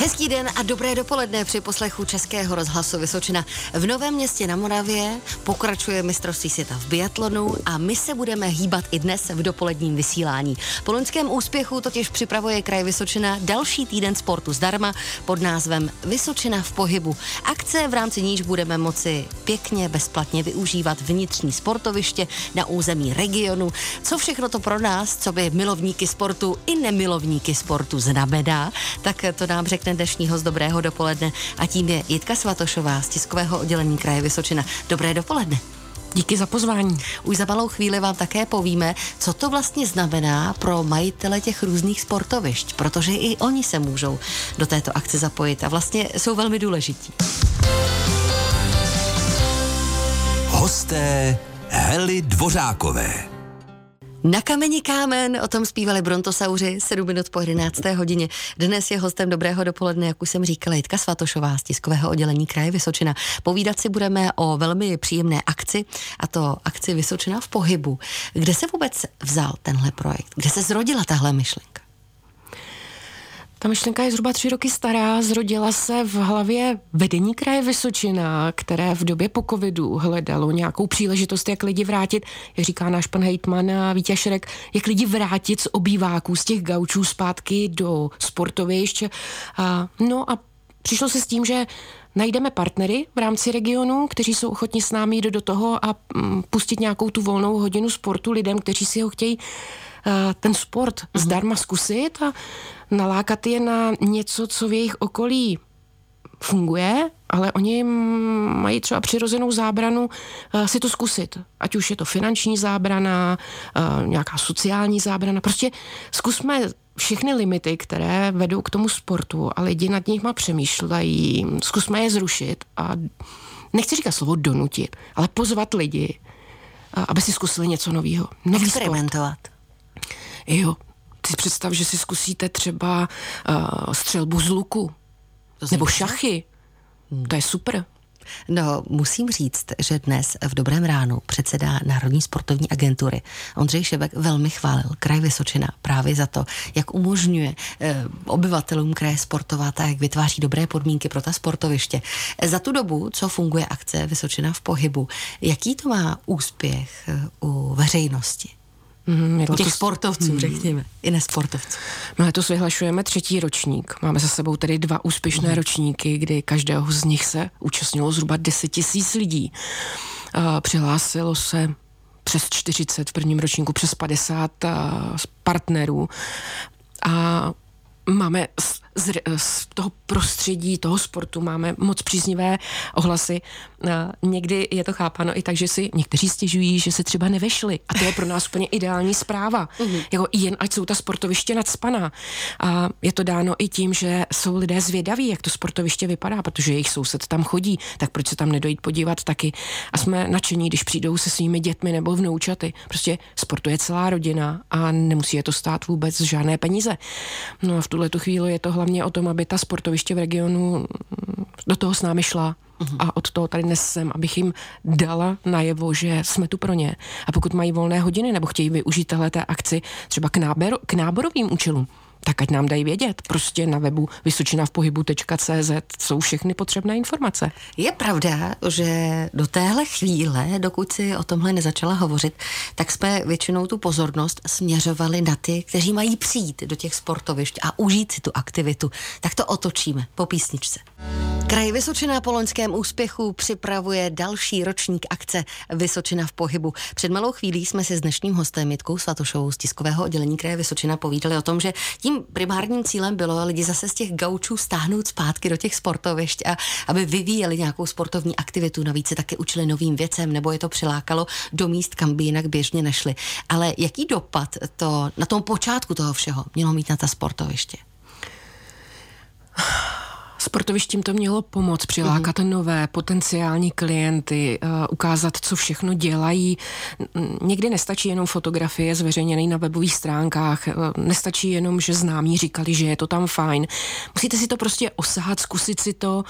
Hezký den a dobré dopoledne při poslechu Českého rozhlasu Vysočina. V Novém městě na Moravě pokračuje mistrovství světa v biatlonu a my se budeme hýbat i dnes v dopoledním vysílání. Po loňském úspěchu totiž připravuje kraj Vysočina další týden sportu zdarma pod názvem Vysočina v pohybu. Akce, v rámci níž budeme moci pěkně bezplatně využívat vnitřní sportoviště na území regionu. Co všechno to pro nás, co by milovníky sportu i nemilovníky sportu znamená, tak to nám řekne řekne dnešní host Dobrého dopoledne a tím je Jitka Svatošová z tiskového oddělení kraje Vysočina. Dobré dopoledne. Díky za pozvání. Už za malou chvíli vám také povíme, co to vlastně znamená pro majitele těch různých sportovišť, protože i oni se můžou do této akce zapojit a vlastně jsou velmi důležití. Hosté Hely Dvořákové. Na kameni kámen, o tom zpívali Brontosauři 7 minut po 11. hodině. Dnes je hostem dobrého dopoledne, jak už jsem říkala, Jitka Svatošová z tiskového oddělení kraje Vysočina. Povídat si budeme o velmi příjemné akci, a to akci Vysočina v pohybu. Kde se vůbec vzal tenhle projekt? Kde se zrodila tahle myšlenka? Ta myšlenka je zhruba tři roky stará, zrodila se v hlavě vedení kraje Vysočina, které v době po covidu hledalo nějakou příležitost, jak lidi vrátit, jak říká náš pan hejtman Šrek, jak lidi vrátit z obýváků, z těch gaučů zpátky do sportovišť. A, no a přišlo se s tím, že najdeme partnery v rámci regionu, kteří jsou ochotni s námi jít do toho a mm, pustit nějakou tu volnou hodinu sportu lidem, kteří si ho chtějí ten sport uh-huh. zdarma zkusit a nalákat je na něco, co v jejich okolí funguje, ale oni mají třeba přirozenou zábranu uh, si to zkusit. Ať už je to finanční zábrana, uh, nějaká sociální zábrana. Prostě zkusme všechny limity, které vedou k tomu sportu a lidi nad nimi přemýšlejí, zkusme je zrušit a nechci říkat slovo donutit, ale pozvat lidi, aby si zkusili něco nového. Experimentovat. Sport. Jo, ty představ, že si zkusíte třeba uh, střelbu z luku. Nebo šachy. Hmm. To je super. No, musím říct, že dnes v Dobrém ránu předseda Národní sportovní agentury Ondřej Šebek velmi chválil kraj Vysočina právě za to, jak umožňuje eh, obyvatelům kraje sportovat a jak vytváří dobré podmínky pro ta sportoviště. Za tu dobu, co funguje akce Vysočina v pohybu, jaký to má úspěch eh, u veřejnosti? Mm, těch sportovců, mm. řekněme, i nesportovců. No letos vyhlašujeme třetí ročník. Máme za sebou tedy dva úspěšné mm. ročníky, kdy každého z nich se účastnilo zhruba 10 tisíc lidí. A přihlásilo se přes 40 v prvním ročníku, přes 50 partnerů. A máme z, z, z toho prostředí, toho sportu máme moc příznivé ohlasy. Někdy je to chápano i tak, že si někteří stěžují, že se třeba nevešli. A to je pro nás úplně ideální zpráva. Mm-hmm. Jako jen ať jsou ta sportoviště nadspaná. A je to dáno i tím, že jsou lidé zvědaví, jak to sportoviště vypadá, protože jejich soused tam chodí, tak proč se tam nedojít podívat taky. A jsme nadšení, když přijdou se svými dětmi nebo vnoučaty. Prostě sportuje celá rodina a nemusí je to stát vůbec žádné peníze. No a v tuhle chvíli je to hlavně o tom, aby ta sportoviště v regionu do toho s námi šla. Uh-huh. A od toho tady dnes jsem, abych jim dala najevo, že jsme tu pro ně. A pokud mají volné hodiny nebo chtějí využít této akci třeba k, nábor, k náborovým účelům, tak ať nám dají vědět. Prostě na webu vysočinavpohybu.cz jsou všechny potřebné informace. Je pravda, že do téhle chvíle, dokud si o tomhle nezačala hovořit, tak jsme většinou tu pozornost směřovali na ty, kteří mají přijít do těch sportovišť a užít si tu aktivitu. Tak to otočíme po písničce. Kraj Vysočina po loňském úspěchu připravuje další ročník akce Vysočina v pohybu. Před malou chvílí jsme si s dnešním hostem Jitkou Svatošovou z tiskového oddělení kraje Vysočina povídali o tom, že tím primárním cílem bylo lidi zase z těch gaučů stáhnout zpátky do těch sportovišť a aby vyvíjeli nějakou sportovní aktivitu. Navíc se taky učili novým věcem, nebo je to přilákalo do míst, kam by jinak běžně nešli. Ale jaký dopad to na tom počátku toho všeho mělo mít na ta sportoviště? Sportovištím to mělo pomoct přilákat mm. nové potenciální klienty, uh, ukázat, co všechno dělají. Někdy nestačí jenom fotografie zveřejněné na webových stránkách, uh, nestačí jenom, že známí říkali, že je to tam fajn. Musíte si to prostě osahat, zkusit si to,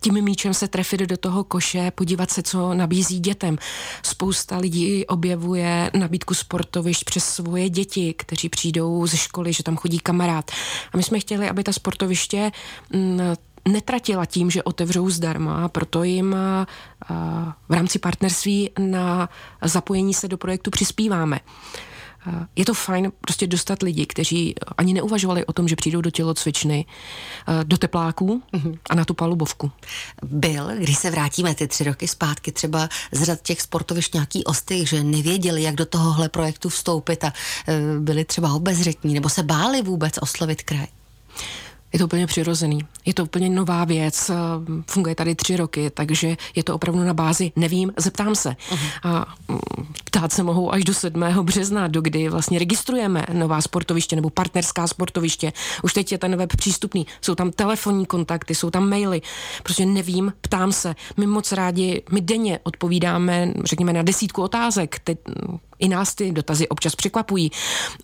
tím míčem se trefit do toho koše, podívat se, co nabízí dětem. Spousta lidí objevuje nabídku sportovišť přes svoje děti, kteří přijdou ze školy, že tam chodí kamarád. A my jsme chtěli, aby ta sportoviště mm, netratila tím, že otevřou zdarma, proto jim v rámci partnerství na zapojení se do projektu přispíváme. Je to fajn prostě dostat lidi, kteří ani neuvažovali o tom, že přijdou do tělocvičny, do tepláků mm-hmm. a na tu palubovku. Byl, když se vrátíme ty tři roky zpátky, třeba z řad těch sportovišť nějaký ostych, že nevěděli, jak do tohohle projektu vstoupit a e, byli třeba obezřetní nebo se báli vůbec oslovit kraj? Je to úplně přirozený. Je to úplně nová věc. Funguje tady tři roky, takže je to opravdu na bázi nevím, zeptám se. Uh-huh. A mm, ptát se mohou až do 7. března, do kdy vlastně registrujeme nová sportoviště nebo partnerská sportoviště. Už teď je ten web přístupný. Jsou tam telefonní kontakty, jsou tam maily. Prostě nevím, ptám se. My moc rádi, my denně odpovídáme, řekněme, na desítku otázek. Teď i nás ty dotazy občas překvapují,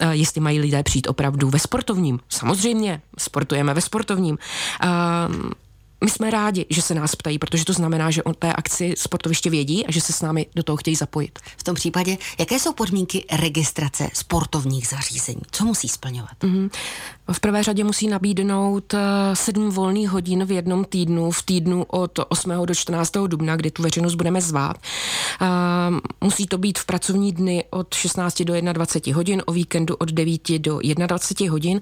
uh, jestli mají lidé přijít opravdu ve sportovním. Samozřejmě, sportujeme ve sportovním. Uh, my jsme rádi, že se nás ptají, protože to znamená, že o té akci sportoviště vědí a že se s námi do toho chtějí zapojit. V tom případě, jaké jsou podmínky registrace sportovních zařízení? Co musí splňovat? Mm-hmm. V prvé řadě musí nabídnout eh, sedm volných hodin v jednom týdnu, v týdnu od 8. do 14. dubna, kdy tu veřejnost budeme zvát. Ehm, musí to být v pracovní dny od 16 do 21 hodin, o víkendu od 9 do 21 hodin.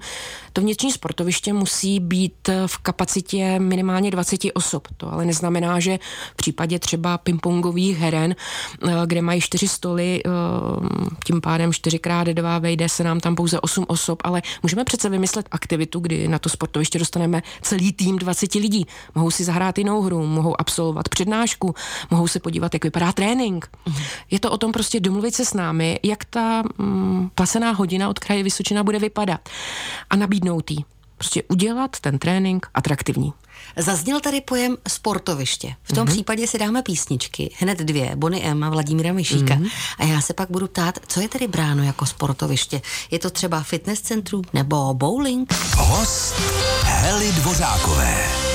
To vnitřní sportoviště musí být v kapacitě minimálně 20 osob. To ale neznamená, že v případě třeba pingpongových heren, eh, kde mají čtyři stoly, ehm, tím pádem 4x2 vejde se nám tam pouze 8 osob, ale můžeme přece vymyslet aktivitu, kdy na to sportoviště dostaneme celý tým 20 lidí. Mohou si zahrát jinou hru, mohou absolvovat přednášku, mohou se podívat, jak vypadá trénink. Mm. Je to o tom prostě domluvit se s námi, jak ta mm, placená hodina od kraje Vysočina bude vypadat a nabídnout jí. Prostě udělat ten trénink atraktivní. Zazněl tady pojem sportoviště. V tom mm-hmm. případě si dáme písničky, hned dvě, Bony M a Vladimíra Myšíka. Mm-hmm. A já se pak budu ptát, co je tedy bráno jako sportoviště. Je to třeba fitness centrum nebo bowling? Host Heli Dvořákové.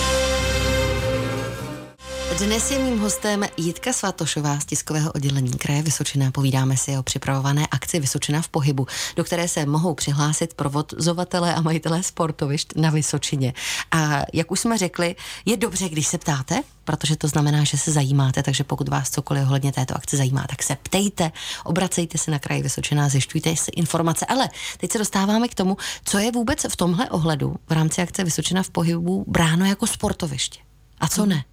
Dnes je mým hostem Jitka Svatošová z tiskového oddělení kraje Vysočina. Povídáme si o připravované akci Vysočina v pohybu, do které se mohou přihlásit provozovatelé a majitelé sportovišť na Vysočině. A jak už jsme řekli, je dobře, když se ptáte, protože to znamená, že se zajímáte, takže pokud vás cokoliv ohledně této akce zajímá, tak se ptejte, obracejte se na kraj Vysočina, zjišťujte si informace. Ale teď se dostáváme k tomu, co je vůbec v tomhle ohledu v rámci akce Vysočina v pohybu bráno jako sportoviště a co ne.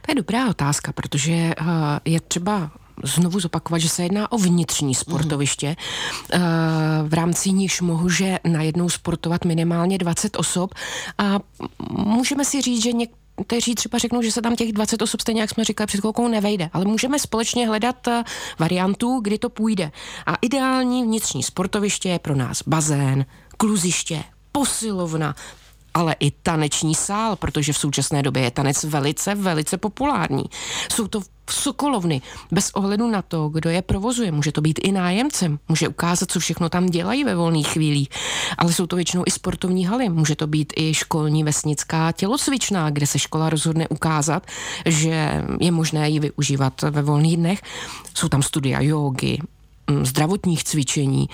To je dobrá otázka, protože uh, je třeba znovu zopakovat, že se jedná o vnitřní sportoviště, mm. v rámci níž může najednou sportovat minimálně 20 osob a můžeme si říct, že něk- kteří třeba řeknou, že se tam těch 20 osob, stejně jak jsme říkali před chvilkou, nevejde. Ale můžeme společně hledat eh, variantu, kdy to půjde. A ideální vnitřní sportoviště je pro nás bazén, kluziště, posilovna, ale i taneční sál, protože v současné době je tanec velice, velice populární. Jsou to sokolovny, bez ohledu na to, kdo je provozuje. Může to být i nájemcem, může ukázat, co všechno tam dělají ve volných chvílích, ale jsou to většinou i sportovní haly. Může to být i školní vesnická tělocvičná, kde se škola rozhodne ukázat, že je možné ji využívat ve volných dnech. Jsou tam studia jogy, mm, zdravotních cvičení,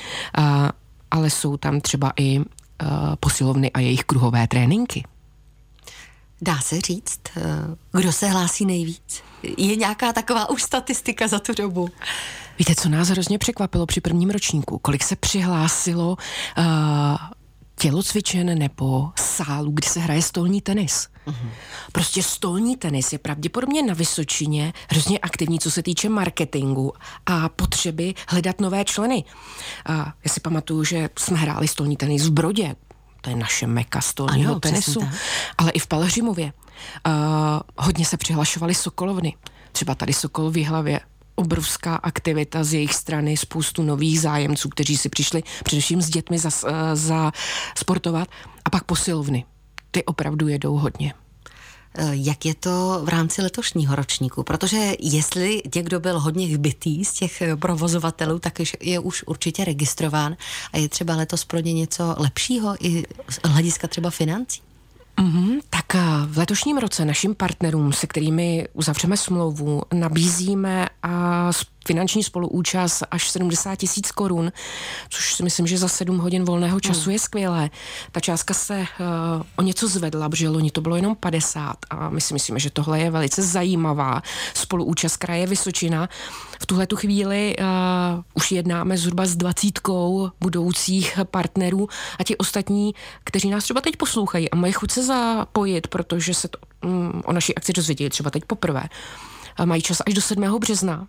ale jsou tam třeba i posilovny a jejich kruhové tréninky. Dá se říct, eh, kdo se hlásí nejvíc? Je nějaká taková už statistika za tu dobu? Víte, co nás hrozně překvapilo při prvním ročníku? Kolik se přihlásilo uh, tělocvičen nebo sálu, kde se hraje stolní tenis. Mm-hmm. Prostě stolní tenis je pravděpodobně na Vysočině hrozně aktivní, co se týče marketingu a potřeby hledat nové členy. A já si pamatuju, že jsme hráli stolní tenis v Brodě, to je naše meka stolního ano, tenisu, ale i v Pelhřimově. Uh, hodně se přihlašovali Sokolovny. Třeba tady Sokol v hlavě obrovská aktivita z jejich strany, spoustu nových zájemců, kteří si přišli především s dětmi za, za sportovat a pak posilovny. Ty opravdu jedou hodně. Eh, jak je to v rámci letošního ročníku? Protože jestli někdo byl hodně vbitý z těch eh, provozovatelů, tak je už určitě registrován a je třeba letos pro ně něco lepšího i z hlediska třeba financí? Mm-hmm, tak v letošním roce našim partnerům, se kterými uzavřeme smlouvu, nabízíme a finanční spoluúčast až 70 tisíc korun, což si myslím, že za 7 hodin volného času hmm. je skvělé. Ta částka se uh, o něco zvedla, protože loni to bylo jenom 50 a my si myslíme, že tohle je velice zajímavá spoluúčast kraje Vysočina. V tuhle tu chvíli uh, už jednáme zhruba s dvacítkou budoucích partnerů a ti ostatní, kteří nás třeba teď poslouchají a mají chuť se zapojit, protože se to, um, o naší akci dozvěděli třeba teď poprvé, mají čas až do 7. března.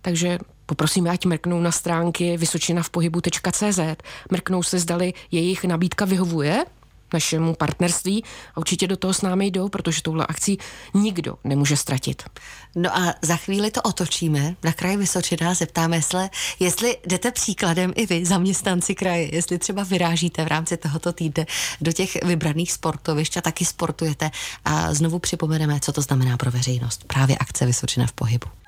Takže poprosíme, ať mrknou na stránky vysočina v pohybu.cz, mrknou se, zdali jejich nabídka vyhovuje našemu partnerství a určitě do toho s námi jdou, protože touhle akcí nikdo nemůže ztratit. No a za chvíli to otočíme na kraj Vysočina, zeptáme se, jestli jdete příkladem i vy, zaměstnanci kraje, jestli třeba vyrážíte v rámci tohoto týdne do těch vybraných sportovišť a taky sportujete a znovu připomeneme, co to znamená pro veřejnost. Právě akce Vysočina v pohybu.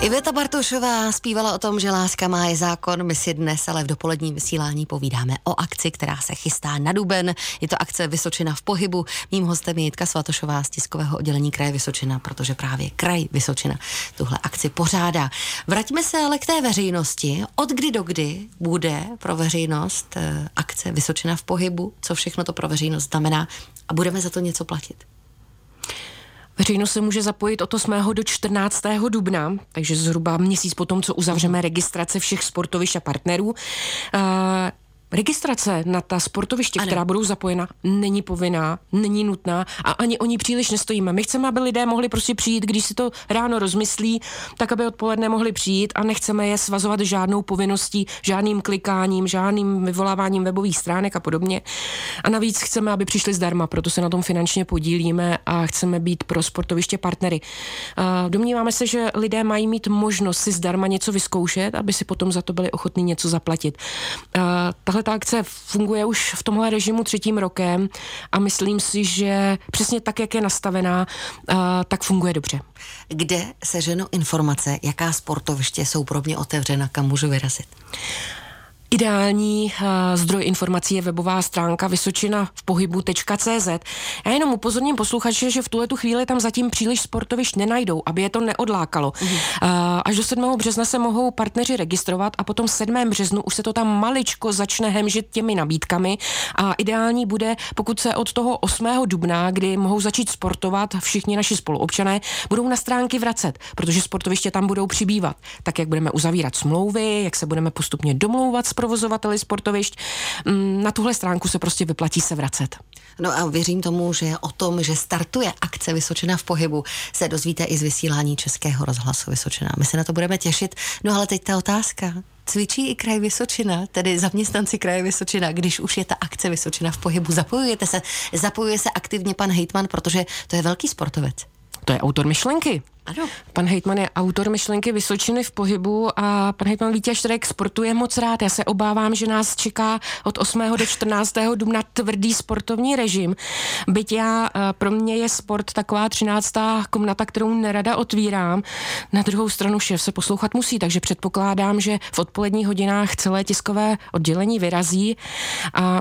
Iveta Bartošová zpívala o tom, že láska má je zákon. My si dnes ale v dopoledním vysílání povídáme o akci, která se chystá na Duben. Je to akce Vysočina v pohybu. Mým hostem je Jitka Svatošová z tiskového oddělení kraje Vysočina, protože právě kraj Vysočina tuhle akci pořádá. Vraťme se ale k té veřejnosti. Od kdy do kdy bude pro veřejnost eh, akce Vysočina v pohybu? Co všechno to pro veřejnost znamená? A budeme za to něco platit? Veřejnost se může zapojit od 8. do 14. dubna, takže zhruba měsíc potom, co uzavřeme registrace všech sportovišť a partnerů. Registrace na ta sportoviště, ano. která budou zapojena, není povinná, není nutná a ani o ní příliš nestojíme. My chceme, aby lidé mohli prostě přijít, když si to ráno rozmyslí, tak aby odpoledne mohli přijít a nechceme je svazovat žádnou povinností, žádným klikáním, žádným vyvoláváním webových stránek a podobně. A navíc chceme, aby přišli zdarma, proto se na tom finančně podílíme a chceme být pro sportoviště partnery. Domníváme se, že lidé mají mít možnost si zdarma něco vyzkoušet, aby si potom za to byli ochotní něco zaplatit. Tahle ta akce funguje už v tomhle režimu třetím rokem a myslím si, že přesně tak, jak je nastavená, tak funguje dobře. Kde se ženo informace, jaká sportoviště jsou pro mě otevřena, kam můžu vyrazit? Ideální uh, zdroj informací je webová stránka vysočina v pohybu.cz. Já jenom upozorním posluchače, že v tuhle tu chvíli tam zatím příliš sportovišť nenajdou, aby je to neodlákalo. Mm. Uh, až do 7. března se mohou partneři registrovat a potom 7. březnu už se to tam maličko začne hemžit těmi nabídkami a ideální bude, pokud se od toho 8. dubna, kdy mohou začít sportovat všichni naši spoluobčané, budou na stránky vracet, protože sportoviště tam budou přibývat. Tak, jak budeme uzavírat smlouvy, jak se budeme postupně domlouvat s provozovateli sportovišť. Mm, na tuhle stránku se prostě vyplatí se vracet. No a věřím tomu, že o tom, že startuje akce Vysočina v pohybu, se dozvíte i z vysílání Českého rozhlasu Vysočina. My se na to budeme těšit. No ale teď ta otázka. Cvičí i kraj Vysočina, tedy zaměstnanci kraje Vysočina, když už je ta akce Vysočina v pohybu. Zapojujete se, zapojuje se aktivně pan Hejtman, protože to je velký sportovec. To je autor myšlenky. Ano. Pan Hejtman je autor myšlenky Vysočiny v pohybu a pan Hejtman Vítěz Štrek sportuje moc rád. Já se obávám, že nás čeká od 8. do 14. dubna tvrdý sportovní režim. Byť já, eh, pro mě je sport taková 13. komnata, kterou nerada otvírám. Na druhou stranu šéf se poslouchat musí, takže předpokládám, že v odpoledních hodinách celé tiskové oddělení vyrazí a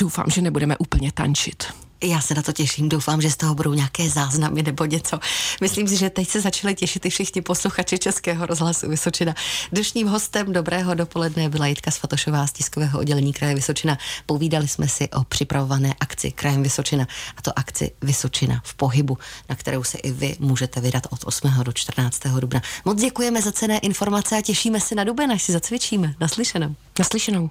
doufám, že nebudeme úplně tančit. Já se na to těším, doufám, že z toho budou nějaké záznamy nebo něco. Myslím si, že teď se začali těšit i všichni posluchači Českého rozhlasu Vysočina. Dnešním hostem dobrého dopoledne byla Jitka Svatošová z tiskového oddělení kraje Vysočina. Povídali jsme si o připravované akci krajem Vysočina, a to akci Vysočina v pohybu, na kterou se i vy můžete vydat od 8. do 14. dubna. Moc děkujeme za cené informace a těšíme se na duben, až si zacvičíme. Naslyšenou. Naslyšenou.